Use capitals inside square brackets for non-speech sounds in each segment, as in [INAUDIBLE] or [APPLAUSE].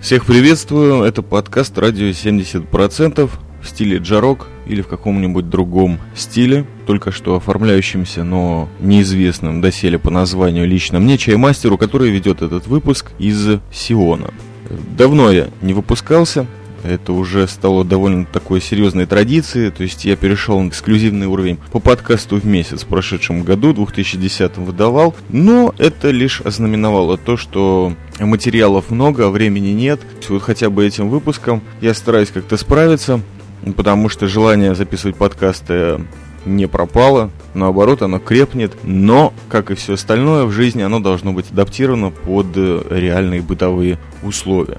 Всех приветствую, это подкаст «Радио 70%» в стиле джарок или в каком-нибудь другом стиле, только что оформляющемся, но неизвестным доселе по названию лично мне, чаймастеру, который ведет этот выпуск из Сиона. Давно я не выпускался, это уже стало довольно такой серьезной традицией, то есть я перешел на эксклюзивный уровень по подкасту в месяц в прошедшем году, 2010 выдавал, но это лишь ознаменовало то, что материалов много, а времени нет. Вот хотя бы этим выпуском я стараюсь как-то справиться, потому что желание записывать подкасты не пропало, наоборот, оно крепнет, но, как и все остальное в жизни, оно должно быть адаптировано под реальные бытовые условия.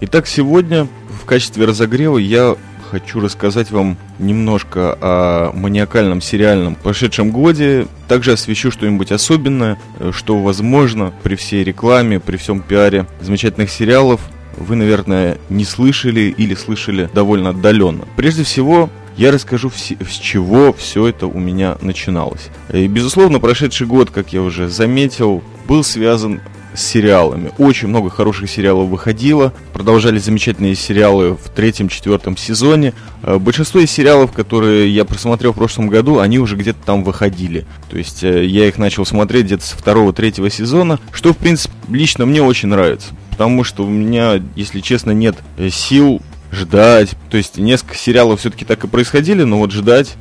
Итак, сегодня в качестве разогрева я хочу рассказать вам немножко о маниакальном сериальном прошедшем годе. Также освещу что-нибудь особенное, что возможно при всей рекламе, при всем пиаре замечательных сериалов вы, наверное, не слышали или слышали довольно отдаленно. Прежде всего, я расскажу, с чего все это у меня начиналось. И, безусловно, прошедший год, как я уже заметил, был связан с сериалами. Очень много хороших сериалов выходило. Продолжали замечательные сериалы в третьем, четвертом сезоне. Э, большинство из сериалов, которые я просмотрел в прошлом году, они уже где-то там выходили. То есть э, я их начал смотреть где-то с второго, третьего сезона, что, в принципе, лично мне очень нравится. Потому что у меня, если честно, нет э, сил ждать. То есть несколько сериалов все-таки так и происходили, но вот ждать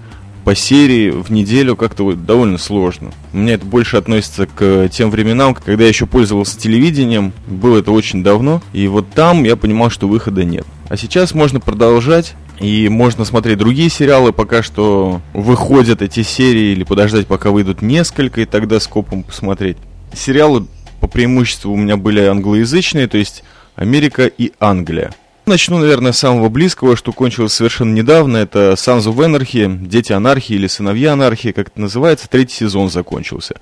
по серии в неделю как-то довольно сложно. У меня это больше относится к тем временам, когда я еще пользовался телевидением. Было это очень давно. И вот там я понимал, что выхода нет. А сейчас можно продолжать. И можно смотреть другие сериалы, пока что выходят эти серии, или подождать, пока выйдут несколько, и тогда скопом посмотреть. Сериалы по преимуществу у меня были англоязычные, то есть Америка и Англия. Начну, наверное, с самого близкого, что кончилось совершенно недавно. Это Sons of Anarchy, Дети анархии или Сыновья анархии, как это называется. Третий сезон закончился.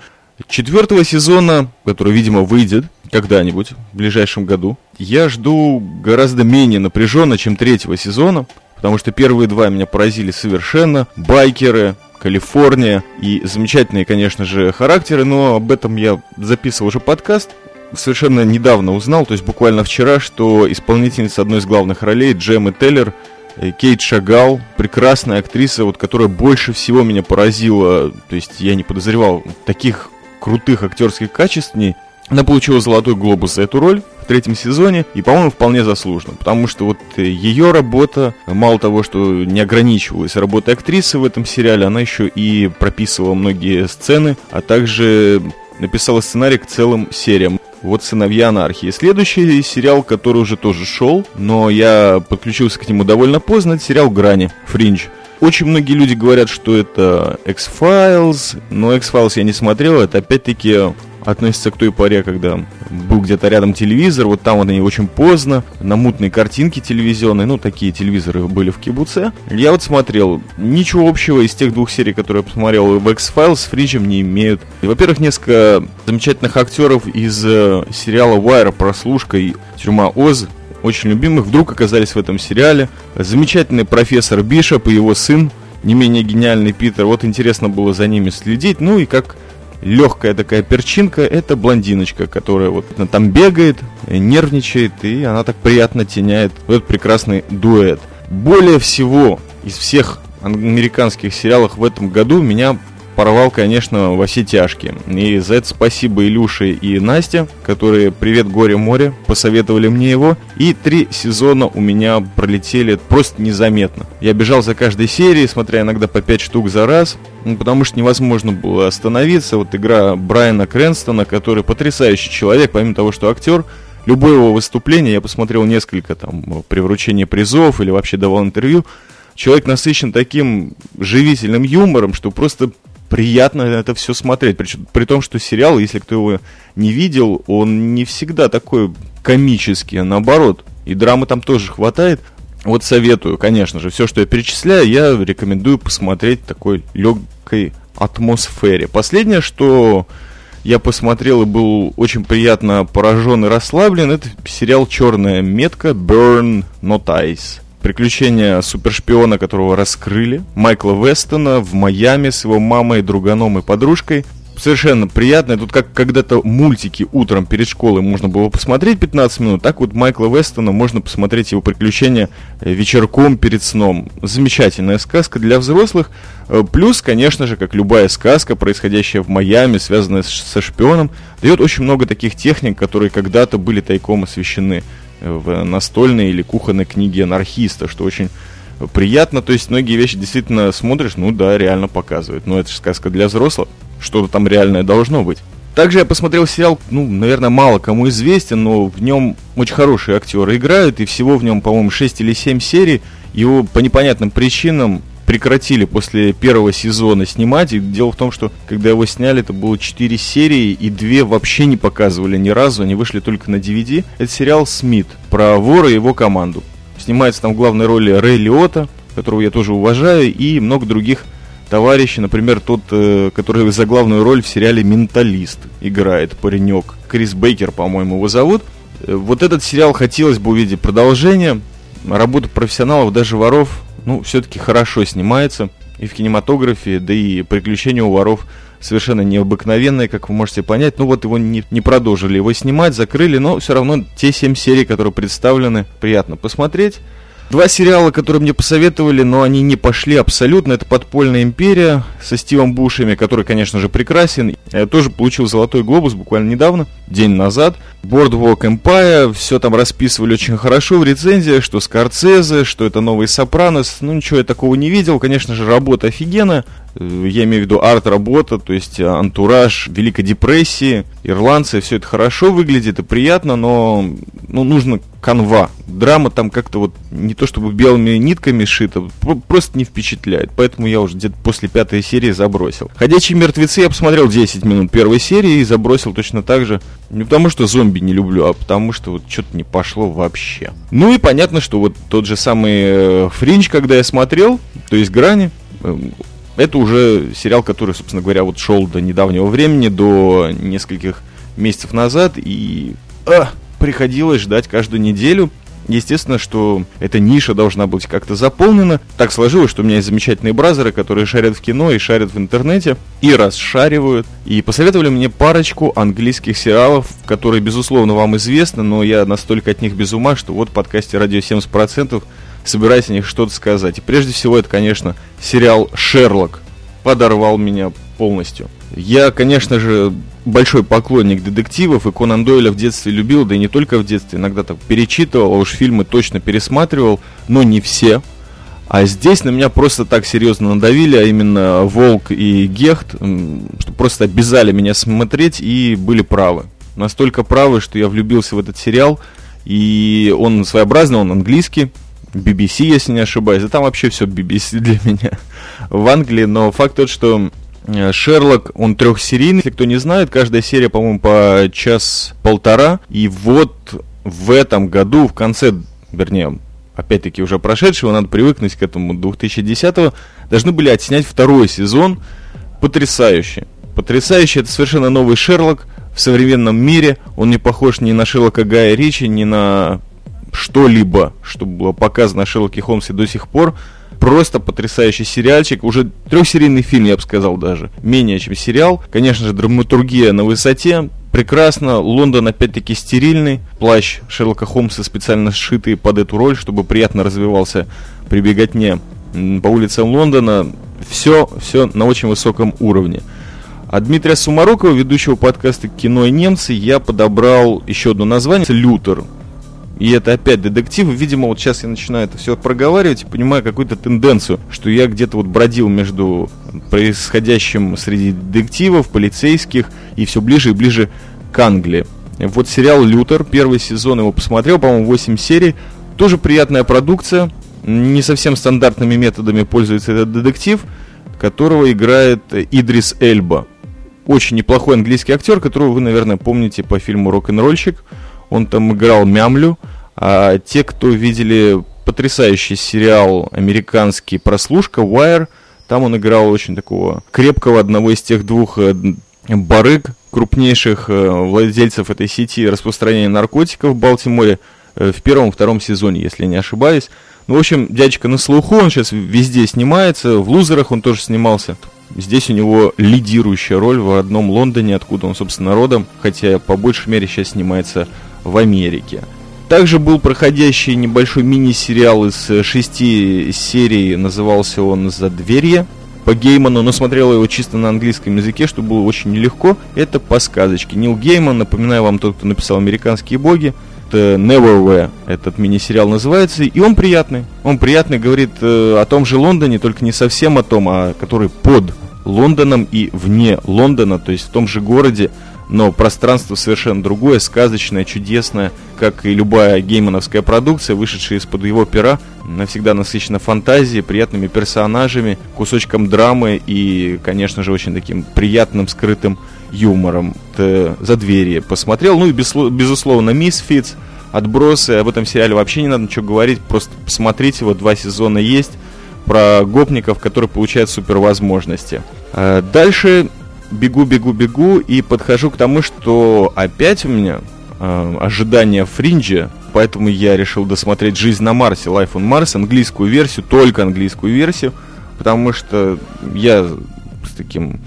Четвертого сезона, который, видимо, выйдет когда-нибудь в ближайшем году, я жду гораздо менее напряженно, чем третьего сезона, потому что первые два меня поразили совершенно. Байкеры, Калифорния и замечательные, конечно же, характеры, но об этом я записывал уже подкаст совершенно недавно узнал, то есть буквально вчера, что исполнительница одной из главных ролей, Джеммы Теллер, э, Кейт Шагал, прекрасная актриса, вот, которая больше всего меня поразила, то есть я не подозревал таких крутых актерских качеств в ней. Она получила золотой глобус за эту роль в третьем сезоне, и, по-моему, вполне заслуженно, потому что вот э, ее работа, мало того, что не ограничивалась работой актрисы в этом сериале, она еще и прописывала многие сцены, а также написала сценарий к целым сериям. Вот «Сыновья анархии». Следующий сериал, который уже тоже шел, но я подключился к нему довольно поздно, это сериал «Грани», «Фриндж». Очень многие люди говорят, что это X-Files, но X-Files я не смотрел, это опять-таки относится к той поре, когда был где-то рядом телевизор, вот там вот они очень поздно, на мутной картинке телевизионной, ну, такие телевизоры были в кибуце. Я вот смотрел, ничего общего из тех двух серий, которые я посмотрел в X-Files, с Фриджем не имеют. Во-первых, несколько замечательных актеров из э, сериала Wire «Прослушка» и «Тюрьма Оз», очень любимых, вдруг оказались в этом сериале. Замечательный профессор Бишоп и его сын, не менее гениальный Питер. Вот интересно было за ними следить. Ну и как легкая такая перчинка, это блондиночка, которая вот там бегает, нервничает, и она так приятно теняет этот прекрасный дуэт. Более всего из всех американских сериалов в этом году меня порвал, конечно, во все тяжкие. И за это спасибо Илюше и Насте, которые «Привет, горе, море» посоветовали мне его. И три сезона у меня пролетели просто незаметно. Я бежал за каждой серией, смотря иногда по пять штук за раз, ну, потому что невозможно было остановиться. Вот игра Брайана Крэнстона, который потрясающий человек, помимо того, что актер, любое его выступление, я посмотрел несколько там при вручении призов или вообще давал интервью, человек насыщен таким живительным юмором, что просто приятно это все смотреть. Причем, при том, что сериал, если кто его не видел, он не всегда такой комический, а наоборот. И драмы там тоже хватает. Вот советую, конечно же, все, что я перечисляю, я рекомендую посмотреть такой легкой атмосфере. Последнее, что я посмотрел и был очень приятно поражен и расслаблен, это сериал «Черная метка» Burn Not Ice приключения супершпиона, которого раскрыли, Майкла Вестона в Майами с его мамой, друганом и подружкой. совершенно приятное. Тут как когда-то мультики утром перед школой можно было посмотреть 15 минут, так вот Майкла Вестона можно посмотреть его приключения э, вечерком перед сном. Замечательная сказка для взрослых. Э, плюс, конечно же, как любая сказка, происходящая в Майами, связанная со шпионом, дает очень много таких техник, которые когда-то были тайком освещены в настольной или кухонной книге анархиста, что очень приятно. То есть многие вещи действительно смотришь, ну да, реально показывают. Но это же сказка для взрослых что-то там реальное должно быть. Также я посмотрел сериал, ну, наверное, мало кому известен, но в нем очень хорошие актеры играют, и всего в нем, по-моему, 6 или 7 серий. Его по непонятным причинам прекратили после первого сезона снимать. И дело в том, что когда его сняли, это было 4 серии, и 2 вообще не показывали ни разу, они вышли только на DVD. Это сериал «Смит» про вора и его команду. Снимается там в главной роли Рэй Лиота, которого я тоже уважаю, и много других товарищи, например, тот, э, который за главную роль в сериале «Менталист» играет, паренек. Крис Бейкер, по-моему, его зовут. Э, вот этот сериал хотелось бы увидеть продолжение. Работа профессионалов, даже воров, ну, все-таки хорошо снимается. И в кинематографе, да и приключения у воров совершенно необыкновенные, как вы можете понять. Ну вот его не, не продолжили его снимать, закрыли, но все равно те семь серий, которые представлены, приятно посмотреть. Два сериала, которые мне посоветовали, но они не пошли абсолютно. Это «Подпольная империя» со Стивом Бушами, который, конечно же, прекрасен. Я тоже получил «Золотой глобус» буквально недавно, день назад. Boardwalk Empire, все там расписывали очень хорошо в рецензиях, что Скорцезе, что это новый Сопранос. Ну, ничего я такого не видел. Конечно же, работа офигенная. Э, я имею в виду арт-работа, то есть э, антураж Великой депрессии, ирландцы, все это хорошо выглядит и приятно, но ну, нужно канва. Драма там как-то вот не то чтобы белыми нитками шита, просто не впечатляет. Поэтому я уже где-то после пятой серии забросил. «Ходячие мертвецы» я посмотрел 10 минут первой серии и забросил точно так же. Не потому что зомби не люблю, а потому что вот что-то не пошло вообще. Ну и понятно, что вот тот же самый э, Фринч, когда я смотрел, то есть Грани, это уже сериал, который, собственно говоря, вот шел до недавнего времени, до нескольких месяцев назад, и а, приходилось ждать каждую неделю. Естественно, что эта ниша должна быть как-то заполнена. Так сложилось, что у меня есть замечательные бразеры, которые шарят в кино и шарят в интернете, и расшаривают. И посоветовали мне парочку английских сериалов, которые, безусловно, вам известны, но я настолько от них без ума, что вот в подкасте «Радио 70%» собираюсь о них что-то сказать. И прежде всего это, конечно, сериал «Шерлок». Подорвал меня полностью. Я, конечно же, большой поклонник детективов, и Конан Дойля в детстве любил, да и не только в детстве, иногда так перечитывал, а уж фильмы точно пересматривал, но не все. А здесь на меня просто так серьезно надавили, а именно Волк и Гехт, что просто обязали меня смотреть и были правы. Настолько правы, что я влюбился в этот сериал, и он своеобразный, он английский, BBC, если не ошибаюсь. Да там вообще все BBC [LAUGHS] для меня в Англии. Но факт тот, что э, Шерлок, он трехсерийный, если кто не знает, каждая серия, по-моему, по час-полтора. И вот в этом году, в конце, вернее, опять-таки уже прошедшего, надо привыкнуть к этому 2010-го, должны были отснять второй сезон. Потрясающий. Потрясающий, это совершенно новый Шерлок в современном мире. Он не похож ни на Шерлока Гая Ричи, ни на что-либо, что было показано о Шерлоке Холмсе до сих пор. Просто потрясающий сериальчик, уже трехсерийный фильм, я бы сказал даже, менее чем сериал. Конечно же, драматургия на высоте, прекрасно. Лондон опять-таки стерильный. Плащ Шерлока Холмса специально сшитый под эту роль, чтобы приятно развивался при беготне по улицам Лондона. Все, все на очень высоком уровне. А Дмитрия Сумарокова, ведущего подкаста «Кино и немцы», я подобрал еще одно название «Лютер». И это опять детектив. Видимо, вот сейчас я начинаю это все проговаривать и понимаю какую-то тенденцию, что я где-то вот бродил между происходящим среди детективов, полицейских и все ближе и ближе к Англии. Вот сериал «Лютер», первый сезон его посмотрел, по-моему, 8 серий. Тоже приятная продукция. Не совсем стандартными методами пользуется этот детектив, которого играет Идрис Эльба. Очень неплохой английский актер, которого вы, наверное, помните по фильму «Рок-н-ролльщик». Он там играл Мямлю. А те, кто видели потрясающий сериал американский «Прослушка», «Wire», там он играл очень такого крепкого, одного из тех двух э, барыг, крупнейших э, владельцев этой сети распространения наркотиков в Балтиморе э, в первом-втором сезоне, если не ошибаюсь. Ну, в общем, дядечка на слуху, он сейчас везде снимается, в «Лузерах» он тоже снимался. Здесь у него лидирующая роль в одном Лондоне, откуда он, собственно, родом, хотя по большей мере сейчас снимается в Америке. Также был проходящий небольшой мини-сериал из шести серий, назывался он «Задверье» по Гейману, но смотрел его чисто на английском языке, что было очень нелегко. Это по сказочке. Нил Гейман, напоминаю вам, тот, кто написал «Американские боги», это Neverwhere, этот мини-сериал называется, и он приятный. Он приятный, говорит э, о том же Лондоне, только не совсем о том, а который под Лондоном и вне Лондона, то есть в том же городе, но пространство совершенно другое, сказочное, чудесное, как и любая геймановская продукция, вышедшая из-под его пера, навсегда насыщена фантазией, приятными персонажами, кусочком драмы и, конечно же, очень таким приятным, скрытым юмором. Ты за двери посмотрел, ну и безусловно, Misfits, отбросы, об этом сериале вообще не надо ничего говорить, просто посмотрите, вот два сезона есть, про гопников, которые получают супервозможности. А дальше бегу, бегу, бегу и подхожу к тому, что опять у меня э, ожидания фринджа, поэтому я решил досмотреть «Жизнь на Марсе», «Life on Mars», английскую версию, только английскую версию, потому что я с таким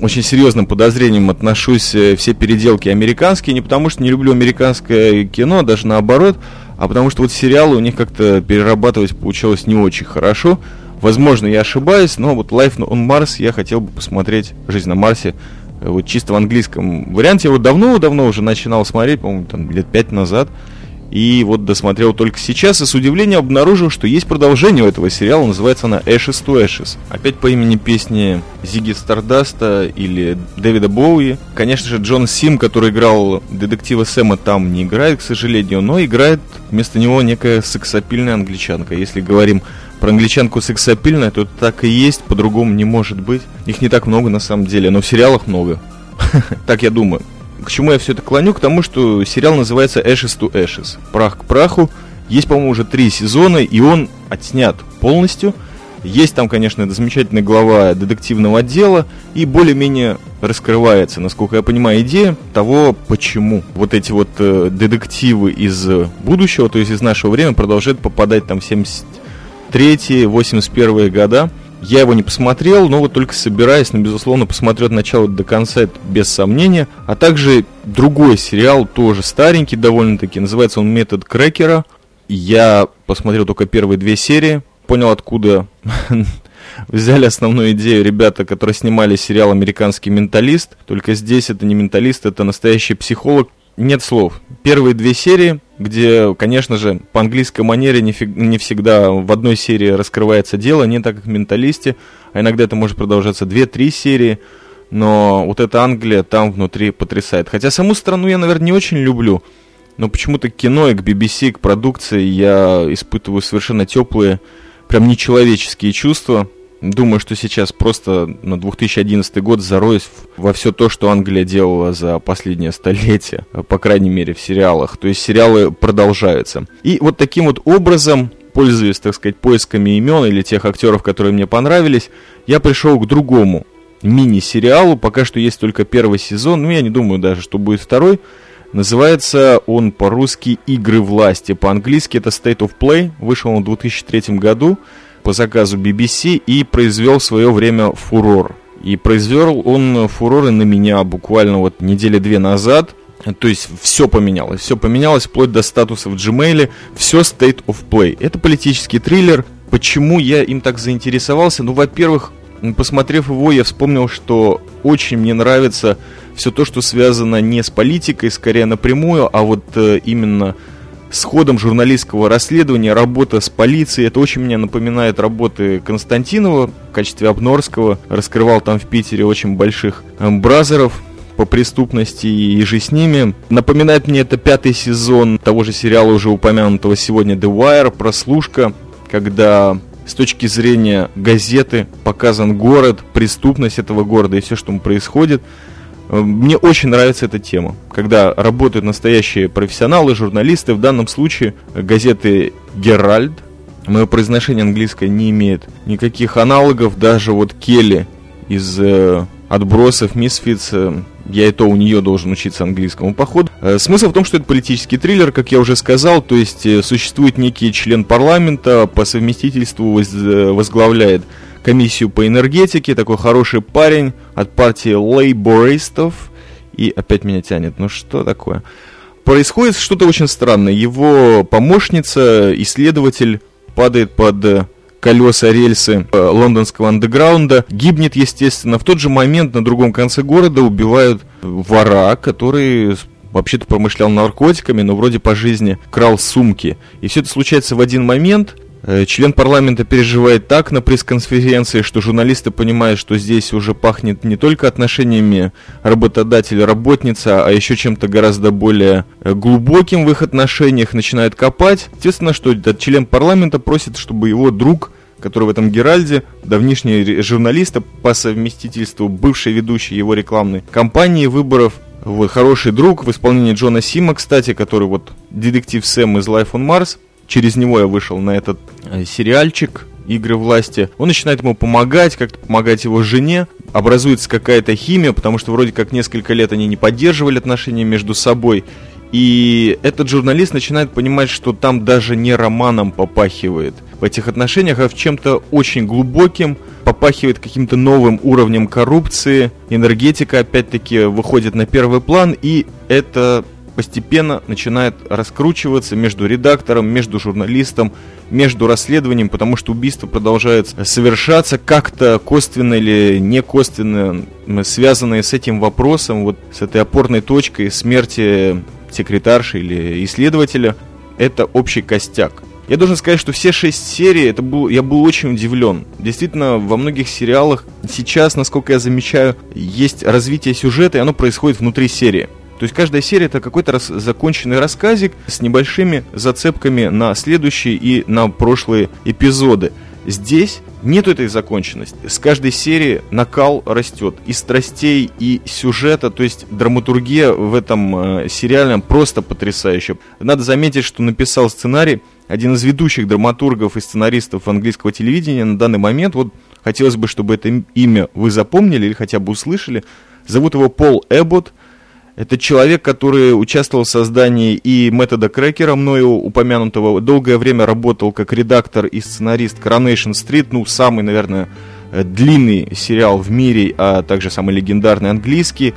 очень серьезным подозрением отношусь э, все переделки американские, не потому что не люблю американское кино, а даже наоборот, а потому что вот сериалы у них как-то перерабатывать получилось не очень хорошо. Возможно, я ошибаюсь, но вот Life on Mars я хотел бы посмотреть, Жизнь на Марсе, э, вот чисто в английском варианте. Я вот давно-давно уже начинал смотреть, по-моему, там лет пять назад. И вот досмотрел только сейчас и с удивлением обнаружил, что есть продолжение у этого сериала, называется она Ashes to Ashes. Опять по имени песни Зиги Стардаста или Дэвида Боуи. Конечно же, Джон Сим, который играл детектива Сэма, там не играет, к сожалению, но играет вместо него некая сексапильная англичанка. Если говорим про англичанку сексапильная, то так и есть, по-другому не может быть. Их не так много на самом деле, но в сериалах много. [LAUGHS] Так я думаю. К чему я все это клоню? К тому, что сериал называется Ashes to Ashes. Прах к праху. Есть, по-моему, уже три сезона, и он отснят полностью. Есть там, конечно, эта замечательная глава детективного отдела, и более-менее раскрывается, насколько я понимаю, идея того, почему вот эти вот э, детективы из будущего, то есть из нашего времени, продолжают попадать там в 73 81 года я его не посмотрел, но вот только собираюсь, но, безусловно, посмотрю от начала до конца, это без сомнения. А также другой сериал, тоже старенький довольно-таки, называется он «Метод Крекера». Я посмотрел только первые две серии, понял, откуда [LAUGHS] взяли основную идею ребята, которые снимали сериал «Американский менталист». Только здесь это не менталист, это настоящий психолог, нет слов. Первые две серии, где, конечно же, по английской манере не, фиг, не всегда в одной серии раскрывается дело, не так как в «Менталисте», а иногда это может продолжаться 2-3 серии, но вот эта Англия там внутри потрясает. Хотя саму страну я, наверное, не очень люблю, но почему-то к кино и к BBC, к продукции я испытываю совершенно теплые, прям нечеловеческие чувства – Думаю, что сейчас просто на 2011 год зароюсь во все то, что Англия делала за последнее столетие, по крайней мере в сериалах. То есть сериалы продолжаются. И вот таким вот образом, пользуясь, так сказать, поисками имен или тех актеров, которые мне понравились, я пришел к другому мини-сериалу. Пока что есть только первый сезон, ну я не думаю даже, что будет второй. Называется он по-русски «Игры власти». По-английски это «State of Play». Вышел он в 2003 году по заказу BBC и произвел в свое время фурор. И произвел он фуроры на меня буквально вот недели две назад. То есть все поменялось. Все поменялось вплоть до статуса в Gmail. Все State of Play. Это политический триллер. Почему я им так заинтересовался? Ну, во-первых, посмотрев его, я вспомнил, что очень мне нравится все то, что связано не с политикой, скорее напрямую, а вот э, именно с ходом журналистского расследования, работа с полицией. Это очень мне напоминает работы Константинова в качестве Обнорского. Раскрывал там в Питере очень больших эм, бразеров по преступности и же с ними. Напоминает мне это пятый сезон того же сериала, уже упомянутого сегодня The Wire, прослушка, когда с точки зрения газеты показан город, преступность этого города и все, что там происходит. Э, мне очень нравится эта тема, когда работают настоящие профессионалы, журналисты. В данном случае газеты «Геральд». Мое произношение английское не имеет никаких аналогов. Даже вот Келли из э, «Отбросов», «Мисфиц», э, я и то у нее должен учиться английскому по ходу. Э, смысл в том, что это политический триллер, как я уже сказал, то есть э, существует некий член парламента, по совместительству возглавляет комиссию по энергетике, такой хороший парень от партии лейбористов, и опять меня тянет, ну что такое? Происходит что-то очень странное, его помощница, исследователь, падает под колеса, рельсы э, лондонского андеграунда. Гибнет, естественно. В тот же момент на другом конце города убивают вора, который вообще-то промышлял наркотиками, но вроде по жизни крал сумки. И все это случается в один момент. Э, член парламента переживает так на пресс-конференции, что журналисты понимают, что здесь уже пахнет не только отношениями работодатель-работница, а еще чем-то гораздо более э, глубоким в их отношениях, начинают копать. Естественно, что этот член парламента просит, чтобы его друг который в этом Геральде, давнишний журналист, по совместительству бывший ведущий его рекламной кампании выборов, вот, хороший друг в исполнении Джона Сима, кстати, который вот детектив Сэм из Life on Mars, через него я вышел на этот э, сериальчик игры власти. Он начинает ему помогать, как-то помогать его жене. Образуется какая-то химия, потому что вроде как несколько лет они не поддерживали отношения между собой. И этот журналист начинает понимать, что там даже не романом попахивает в этих отношениях, а в чем-то очень глубоким, попахивает каким-то новым уровнем коррупции. Энергетика опять-таки выходит на первый план, и это постепенно начинает раскручиваться между редактором, между журналистом, между расследованием, потому что убийства продолжают совершаться как-то косвенно или не косвенно, связанные с этим вопросом, вот с этой опорной точкой смерти секретарши или исследователя. Это общий костяк. Я должен сказать, что все шесть серий, это был, я был очень удивлен. Действительно, во многих сериалах сейчас, насколько я замечаю, есть развитие сюжета, и оно происходит внутри серии. То есть каждая серия это какой-то рас законченный рассказик с небольшими зацепками на следующие и на прошлые эпизоды. Здесь нету этой законченности. С каждой серии накал растет. И страстей, и сюжета, то есть драматургия в этом э, сериале просто потрясающая. Надо заметить, что написал сценарий один из ведущих драматургов и сценаристов английского телевидения на данный момент. Вот хотелось бы, чтобы это имя вы запомнили или хотя бы услышали. Зовут его Пол Эббот. Это человек, который участвовал в создании и метода Крекера, мною упомянутого, долгое время работал как редактор и сценарист Coronation Street, ну, самый, наверное, э, длинный сериал в мире, а также самый легендарный английский.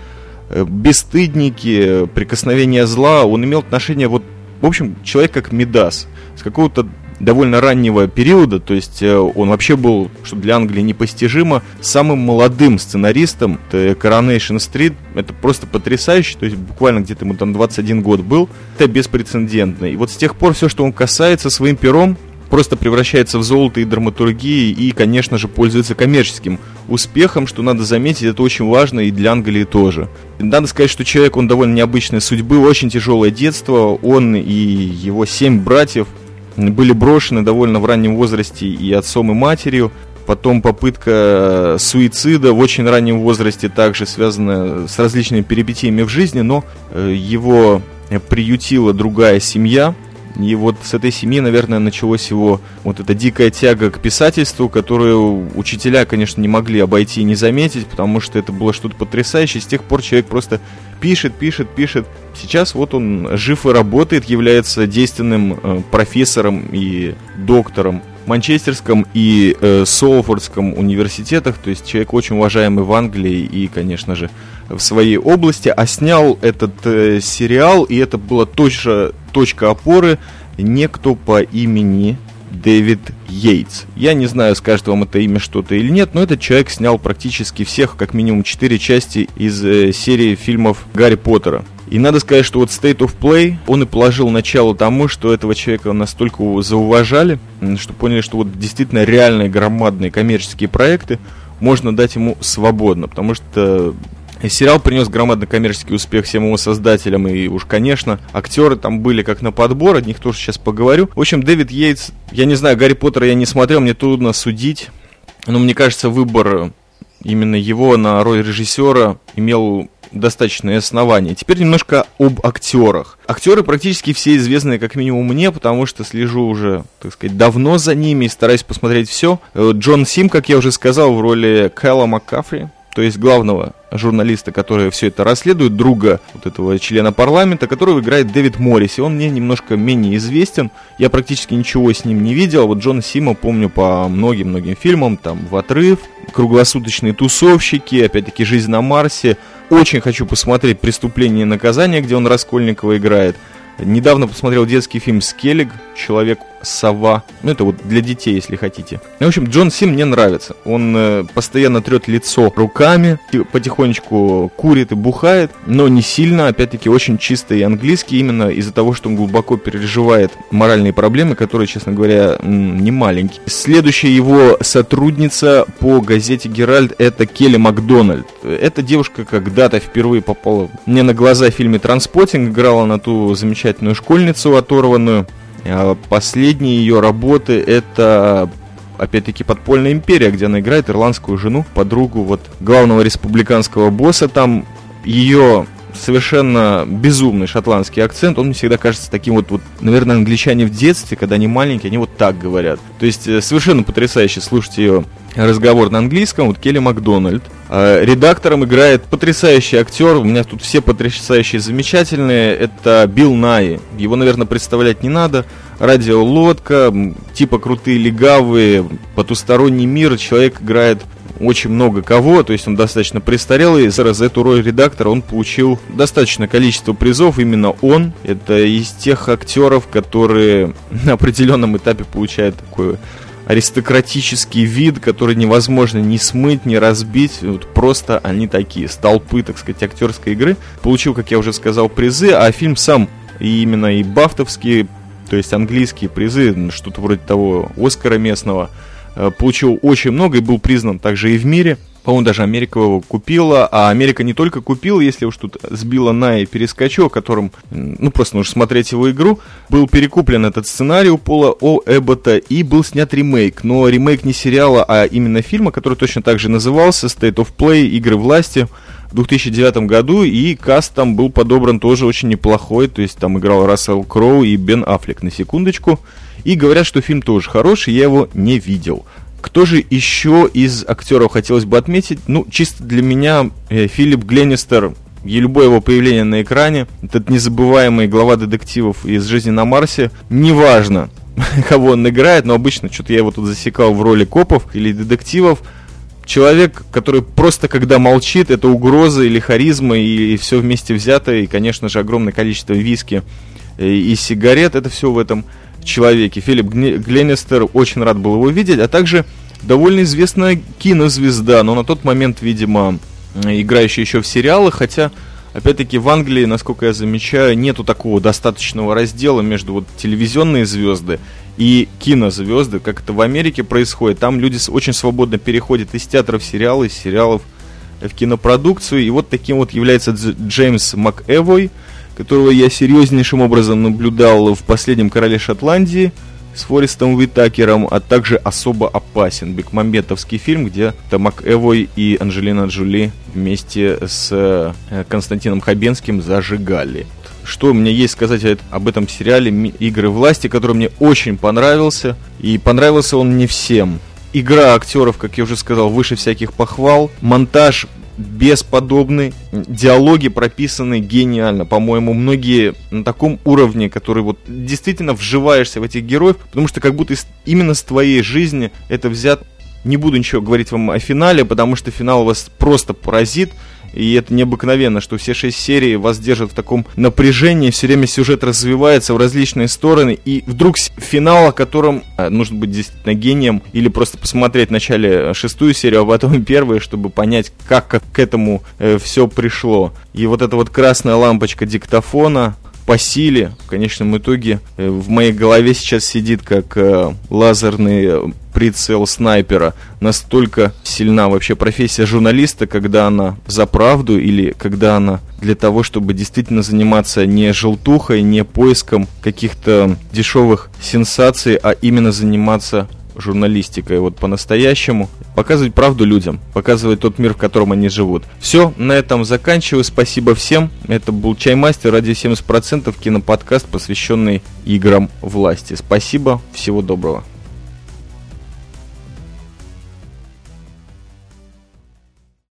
Э, Бесстыдники, Прикосновение зла, он имел отношение, вот, в общем, человек как Медас, с какого-то довольно раннего периода, то есть э, он вообще был, что для Англии непостижимо, самым молодым сценаристом Coronation Street. Это просто потрясающе, то есть буквально где-то ему там 21 год был. Это беспрецедентно. И вот с тех пор все, что он касается своим пером, просто превращается в золото и драматургии и, конечно же, пользуется коммерческим успехом, что надо заметить, это очень важно и для Англии тоже. Надо сказать, что человек, он довольно необычной судьбы, очень тяжелое детство, он и его семь братьев были брошены довольно в раннем возрасте и отцом, и матерью. Потом попытка суицида в очень раннем возрасте, также связанная с различными перипетиями в жизни, но э, его приютила другая семья, и вот с этой семьи, наверное, началось его вот эта дикая тяга к писательству, которую учителя, конечно, не могли обойти и не заметить, потому что это было что-то потрясающее. С тех пор человек просто пишет, пишет, пишет. Сейчас вот он жив и работает, является действенным э, профессором и доктором в Манчестерском и э, Солфордском университетах, то есть человек очень уважаемый в Англии и, конечно же, в своей области, а снял этот э, сериал, и это была точка, точка опоры, некто по имени Дэвид Йейтс. Я не знаю, скажет вам это имя что-то или нет, но этот человек снял практически всех, как минимум, четыре части из э, серии фильмов Гарри Поттера. И надо сказать, что вот State of Play, он и положил начало тому, что этого человека настолько зауважали, что поняли, что вот действительно реальные громадные коммерческие проекты можно дать ему свободно, потому что Сериал принес громадный коммерческий успех всем его создателям, и уж, конечно, актеры там были как на подбор, о них тоже сейчас поговорю. В общем, Дэвид Йейтс, я не знаю, Гарри Поттера я не смотрел, мне трудно судить, но мне кажется, выбор именно его на роль режиссера имел достаточное основание. Теперь немножко об актерах. Актеры практически все известные, как минимум мне, потому что слежу уже, так сказать, давно за ними и стараюсь посмотреть все. Э, Джон Сим, как я уже сказал, в роли Кэлла МакКафри, то есть главного журналиста, который все это расследует, друга вот этого члена парламента, которого играет Дэвид Моррис. И он мне немножко менее известен. Я практически ничего с ним не видел. Вот Джона Сима помню по многим-многим фильмам. Там «В отрыв», «Круглосуточные тусовщики», опять-таки «Жизнь на Марсе». Очень хочу посмотреть «Преступление и наказание», где он Раскольникова играет. Недавно посмотрел детский фильм «Скеллиг», «Человек сова. Ну, это вот для детей, если хотите. Ну, в общем, Джон Сим мне нравится. Он э, постоянно трет лицо руками, потихонечку курит и бухает, но не сильно, опять-таки, очень чистый английский, именно из-за того, что он глубоко переживает моральные проблемы, которые, честно говоря, не маленькие. Следующая его сотрудница по газете «Геральд» это Келли Макдональд. Эта девушка когда-то впервые попала мне на глаза в фильме «Транспотинг», играла на ту замечательную школьницу оторванную. А последние ее работы это опять-таки подпольная империя, где она играет ирландскую жену, подругу вот главного республиканского босса. Там ее совершенно безумный шотландский акцент, он мне всегда кажется таким вот, вот, наверное, англичане в детстве, когда они маленькие, они вот так говорят. То есть э, совершенно потрясающе слушать ее разговор на английском, вот Келли Макдональд. А, редактором играет потрясающий актер, у меня тут все потрясающие, замечательные, это Билл Най. Его, наверное, представлять не надо. Радиолодка, типа крутые легавые, потусторонний мир, человек играет очень много кого, то есть он достаточно престарелый, за, за эту роль редактора он получил достаточное количество призов, именно он, это из тех актеров, которые [LAUGHS] на определенном этапе получают такое аристократический вид, который невозможно ни смыть, ни разбить. Вот просто они такие, столпы, так сказать, актерской игры. Получил, как я уже сказал, призы, а фильм сам и именно и бафтовские, то есть английские призы, что-то вроде того Оскара местного, получил очень много и был признан также и в мире – по-моему, даже Америка его купила, а Америка не только купила, если уж тут сбила на и перескочу, о котором, ну, просто нужно смотреть его игру, был перекуплен этот сценарий у Пола О. Эббота и был снят ремейк, но ремейк не сериала, а именно фильма, который точно так же назывался State of Play, Игры власти, в 2009 году, и каст там был подобран тоже очень неплохой, то есть там играл Рассел Кроу и Бен Аффлек. На секундочку, и говорят, что фильм тоже хороший, я его не видел. Кто же еще из актеров хотелось бы отметить? Ну, чисто для меня э, Филипп Гленнистер и любое его появление на экране, этот незабываемый глава детективов из «Жизни на Марсе», неважно, [LAUGHS] кого он играет, но обычно что-то я его тут засекал в роли копов или детективов, человек, который просто когда молчит, это угроза или харизма, и все вместе взято, и, конечно же, огромное количество виски э, и сигарет, это все в этом человеке. Филипп Гленнистер, очень рад был его видеть, а также довольно известная кинозвезда, но на тот момент, видимо, играющая еще в сериалах, хотя, опять-таки, в Англии, насколько я замечаю, нету такого достаточного раздела между вот телевизионные звезды и кинозвезды, как это в Америке происходит. Там люди очень свободно переходят из театра в сериалы, из сериалов в кинопродукцию. И вот таким вот является Джеймс МакЭвой, которого я серьезнейшим образом наблюдал в последнем короле Шотландии с Форестом Уитакером, а также особо опасен. Бекмамбетовский фильм, где Тамак Эвой и Анджелина Джоли вместе с э, Константином Хабенским зажигали. Что у меня есть сказать об этом сериале «Игры власти», который мне очень понравился. И понравился он не всем. Игра актеров, как я уже сказал, выше всяких похвал. Монтаж бесподобный. Диалоги прописаны гениально. По-моему, многие на таком уровне, который вот действительно вживаешься в этих героев, потому что как будто именно с твоей жизни это взят. Не буду ничего говорить вам о финале, потому что финал вас просто поразит. И это необыкновенно, что все шесть серий вас держат в таком напряжении, все время сюжет развивается в различные стороны, и вдруг финал, о котором а, нужно быть действительно гением, или просто посмотреть вначале шестую серию, а потом [LAUGHS] первую, чтобы понять, как к этому э, все пришло. И вот эта вот красная лампочка диктофона, по силе, в конечном итоге, э, в моей голове сейчас сидит как э, лазерный прицел снайпера. Настолько сильна вообще профессия журналиста, когда она за правду или когда она для того, чтобы действительно заниматься не желтухой, не поиском каких-то дешевых сенсаций, а именно заниматься журналистикой вот по-настоящему. Показывать правду людям, показывать тот мир, в котором они живут. Все, на этом заканчиваю. Спасибо всем. Это был Чаймастер, радио 70%, киноподкаст, посвященный играм власти. Спасибо, всего доброго.